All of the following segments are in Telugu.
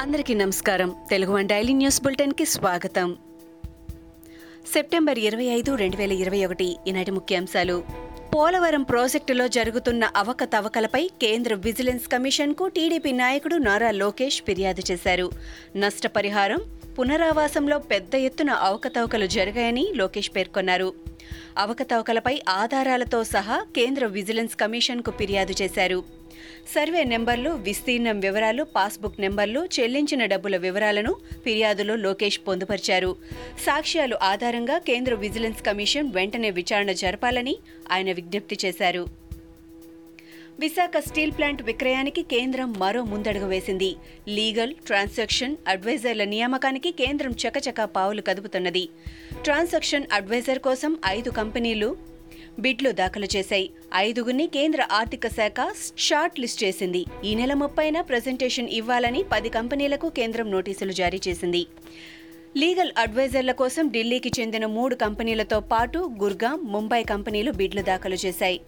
అందరికీ నమస్కారం. తెలుగు వన్ డైలీ న్యూస్ బులెటిన్కి స్వాగతం. సెప్టెంబర్ ఇరవై ఐదు రెండు వేల ఇరవై ఒకటి ఈనాటి ముఖ్యాంశాలు. పోలవరం ప్రాజెక్టులో జరుగుతున్న అవకతవకలపై కేంద్ర విజిలెన్స్ కమిషన్కు టీడీపీ నాయకుడు నారా లోకేష్ ఫిర్యాదు చేశారు. నష్టపరిహారం పునరావాసంలో పెద్ద ఎత్తున అవకతవకలు జరిగాయని లోకేష్ పేర్కొన్నారు. అవకతవకలపై ఆధారాలతో సహా కేంద్ర విజిలెన్స్ కమిషన్కు ఫిర్యాదు చేశారు. సర్వే నెంబర్లు విస్తీర్ణం వివరాలు పాస్బుక్ నెంబర్లు చెల్లించిన డబ్బుల వివరాలను ఫిర్యాదులో లోకేష్ పొందుపరిచారు. సాక్ష్యాలు ఆధారంగా కేంద్ర విజిలెన్స్ కమిషన్ వెంటనే విచారణ జరపాలని ఆయన విజ్ఞప్తి చేశారు. విశాఖ స్టీల్ ప్లాంట్ విక్రయానికి కేంద్రం మరో ముందడుగు వేసింది. లీగల్ ట్రాన్సాక్షన్ అడ్వైజర్ల నియామకానికి కేంద్రం చకచకా పావులు కదుపుతున్నది. ట్రాన్సాక్షన్ అడ్వైజర్ కోసం ఐదు కంపెనీలు బిడ్లు దాఖలు చేశాయి. ఐదుగురిని కేంద్ర ఆర్థిక శాఖ షార్ట్ లిస్ట్ చేసింది. ఈ నెల ముప్పైన ప్రజెంటేషన్ ఇవ్వాలని పది కంపెనీలకు కేంద్రం నోటీసులు జారీ చేసింది. లీగల్ అడ్వైజర్ల కోసం ఢిల్లీకి చెందిన మూడు కంపెనీలతో పాటు గుర్గాం ముంబై కంపెనీలు బిడ్లు దాఖలు చేశాయి.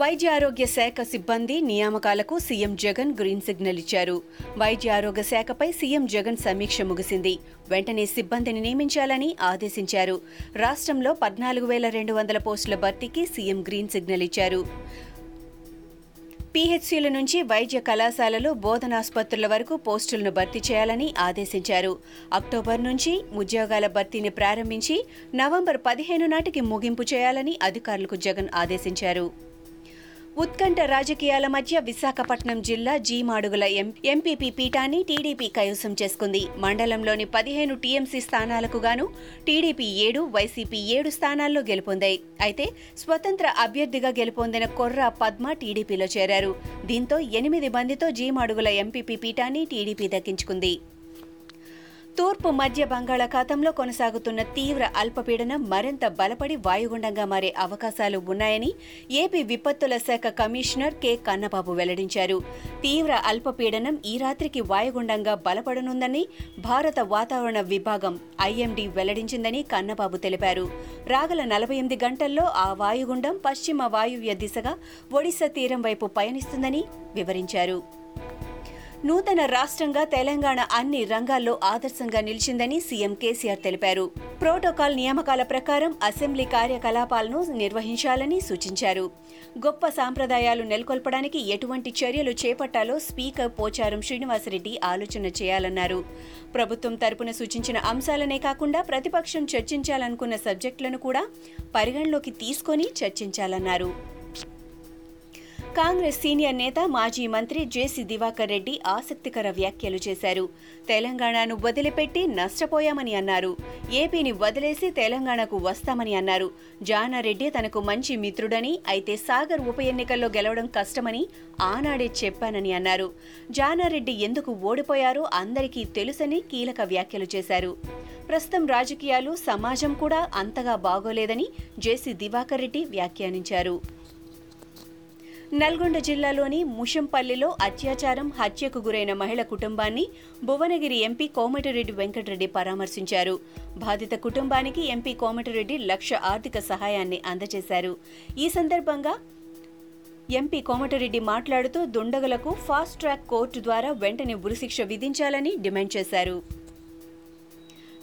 వైద్య ఆరోగ్య శాఖ సిబ్బంది నియామకాలకు సీఎం జగన్ గ్రీన్ సిగ్నల్ ఇచ్చారు. వైద్య ఆరోగ్య శాఖపై సీఎం జగన్ సమీక్ష ముగిసింది. వెంటనే సిబ్బందిని నియమించాలని ఆదేశించారు. రాష్ట్రంలో పద్నాలుగు వేల రెండు వందల పోస్టుల భర్తీకి సీఎం గ్రీన్ సిగ్నల్ ఇచ్చారు. పీహెచ్సీల నుంచి వైద్య కళాశాలలు బోధనాసుపత్రుల వరకు పోస్టులను భర్తీ చేయాలని ఆదేశించారు. అక్టోబర్ నుంచి ఉద్యోగాల భర్తీని ప్రారంభించి నవంబర్ పదిహేను నాటికి ముగింపు చేయాలని అధికారులకు జగన్ ఆదేశించారు. ఉత్కంఠ రాజకీయాల మధ్య విశాఖపట్నం జిల్లా జీమాడుగుల ఎం ఎంపీపీ పీఠాన్ని టీడీపీ కైవసం చేసుకుంది. మండలంలోని పదిహేను టీఎంసీ స్థానాలకు గాను టీడీపీ ఏడు వైసీపీ ఏడు స్థానాల్లో గెలుపొందాయి. అయితే స్వతంత్ర అభ్యర్థిగా గెలుపొందిన కొర్ర పద్మ టీడీపీలో చేరారు. దీంతో ఎనిమిది మందితో జీమాడుగుల ఎంపీపీ పీఠాన్ని టీడీపీ దక్కించుకుంది. తూర్పు మధ్య బంగాళాఖాతంలో కొనసాగుతున్న తీవ్ర అల్పపీడనం మరింత బలపడి వాయుగుండంగా మారే అవకాశాలు ఉన్నాయని ఏపీ విపత్తుల శాఖ కమిషనర్ కె. కన్నబాబు వెల్లడించారు. తీవ్ర అల్పపీడనం ఈ రాత్రికి వాయుగుండంగా బలపడనుందని భారత వాతావరణ విభాగం ఐఎండీ వెల్లడించిందని కన్నబాబు తెలిపారు. రాగల నలభై ఎనిమిది గంటల్లో ఆ వాయుగుండం పశ్చిమ వాయువ్య దిశగా ఒడిశా తీరం వైపు పయనిస్తుందని వివరించారు. నూతన రాష్ట్రంగా తెలంగాణ అన్ని రంగాల్లో ఆదర్శంగా నిలిచిందని సీఎం కేసీఆర్ తెలిపారు. ప్రోటోకాల్ నియామకాల ప్రకారం అసెంబ్లీ కార్యకలాపాలను నిర్వహించాలని సూచించారు. గొప్ప సాంప్రదాయాలు నెలకొల్పడానికి ఎటువంటి చర్యలు చేపట్టాలో స్పీకర్ పోచారం శ్రీనివాసరెడ్డి ఆలోచన చేయాలన్నారు. ప్రభుత్వం తరపున సూచించిన అంశాలనే కాకుండా ప్రతిపక్షం చర్చించాలనుకున్న సబ్జెక్టులను కూడా పరిగణలోకి తీసుకొని చర్చించాలన్నారు. కాంగ్రెస్ సీనియర్ నేత మాజీ మంత్రి జేసీ దివాకర్ రెడ్డి ఆసక్తికర వ్యాఖ్యలు చేశారు. తెలంగాణను వదిలిపెట్టి నష్టపోయామని అన్నారు. ఏపీని వదిలేసి తెలంగాణకు వస్తామని అన్నారు. జానారెడ్డి తనకు మంచి మిత్రుడని అయితే సాగర్ ఉప ఎన్నికల్లో గెలవడం కష్టమని ఆనాడే చెప్పానని అన్నారు. జానారెడ్డి ఎందుకు ఓడిపోయారో అందరికీ తెలుసని కీలక వ్యాఖ్యలు చేశారు. ప్రస్తుతం రాజకీయాలు సమాజం కూడా అంతగా బాగోలేదని జేసీ దివాకర్ రెడ్డి వ్యాఖ్యానించారు. నల్గొండ జిల్లాలోని ముషంపల్లిలో అత్యాచారం హత్యకు గురైన మహిళ కుటుంబాన్ని భువనగిరి ఎంపీ కోమటిరెడ్డి వెంకటరెడ్డి పరామర్శించారు. బాధిత కుటుంబానికి ఎంపీ కోమటిరెడ్డి లక్ష ఆర్థిక సహాయాన్ని అందజేశారు. ఈ సందర్భంగా ఎంపీ కోమటిరెడ్డి మాట్లాడుతూ దుండగులకు ఫాస్ట్ ట్రాక్ కోర్టు ద్వారా వెంటనే ఉరిశిక్ష విధించాలని డిమాండ్ చేశారు.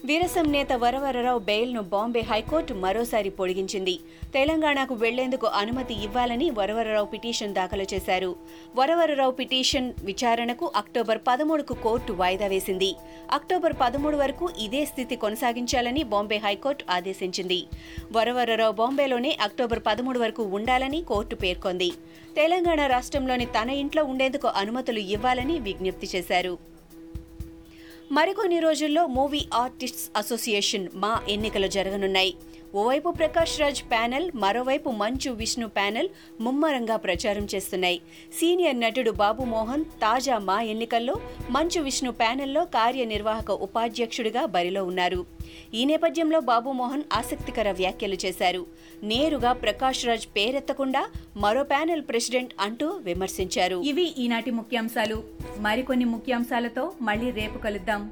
వీరసం నేత వరవరరావు బెయిల్ను బాంబే హైకోర్టు మరోసారి పొడిగించింది. తెలంగాణకు వెళ్ళేందుకు అనుమతి ఇవ్వాలని వరవరరావు పిటిషన్ దాఖలు చేశారు. వరవరరావు పిటిషన్ విచారణకు అక్టోబర్ పదమూడుకు కోర్టు వాయిదా వేసింది. అక్టోబర్ పదమూడు వరకు ఇదే స్థితి కొనసాగించాలని బాంబే హైకోర్టు ఆదేశించింది. వరవరరావు బాంబేలోనే అక్టోబర్ పదమూడు వరకు ఉండాలని కోర్టు పేర్కొంది. తెలంగాణ రాష్ట్రంలోని తన ఇంట్లో ఉండేందుకు అనుమతులు ఇవ్వాలని విజ్ఞప్తి చేశారు. మరికొన్ని రోజుల్లో మూవీ ఆర్టిస్ట్స్ అసోసియేషన్ మా ఎన్నికలు జరగనున్నాయి. ఓవైపు ప్రకాష్ రాజ్ ప్యానెల్ మరోవైపు మంచు విష్ణు ప్యానెల్ ముమ్మరంగా ప్రచారం చేస్తున్నాయి. సీనియర్ నటుడు బాబు మోహన్ తాజా మా ఎన్నికల్లో మంచు విష్ణు ప్యానెల్లో కార్యనిర్వాహక ఉపాధ్యక్షుడిగా బరిలో ఉన్నారు. ఈ నేపథ్యంలో బాబు మోహన్ ఆసక్తికర వ్యాఖ్యలు చేశారు. నేరుగా ప్రకాష్ రాజ్ పేరెత్తకుండా మరో ప్యానెల్ ప్రెసిడెంట్ అంటూ విమర్శించారు. ఇవి ఈనాటి ముఖ్యాంశాలు. మరికొన్ని ముఖ్యాంశాలతో మళ్ళీ రేపు కలుద్దాం.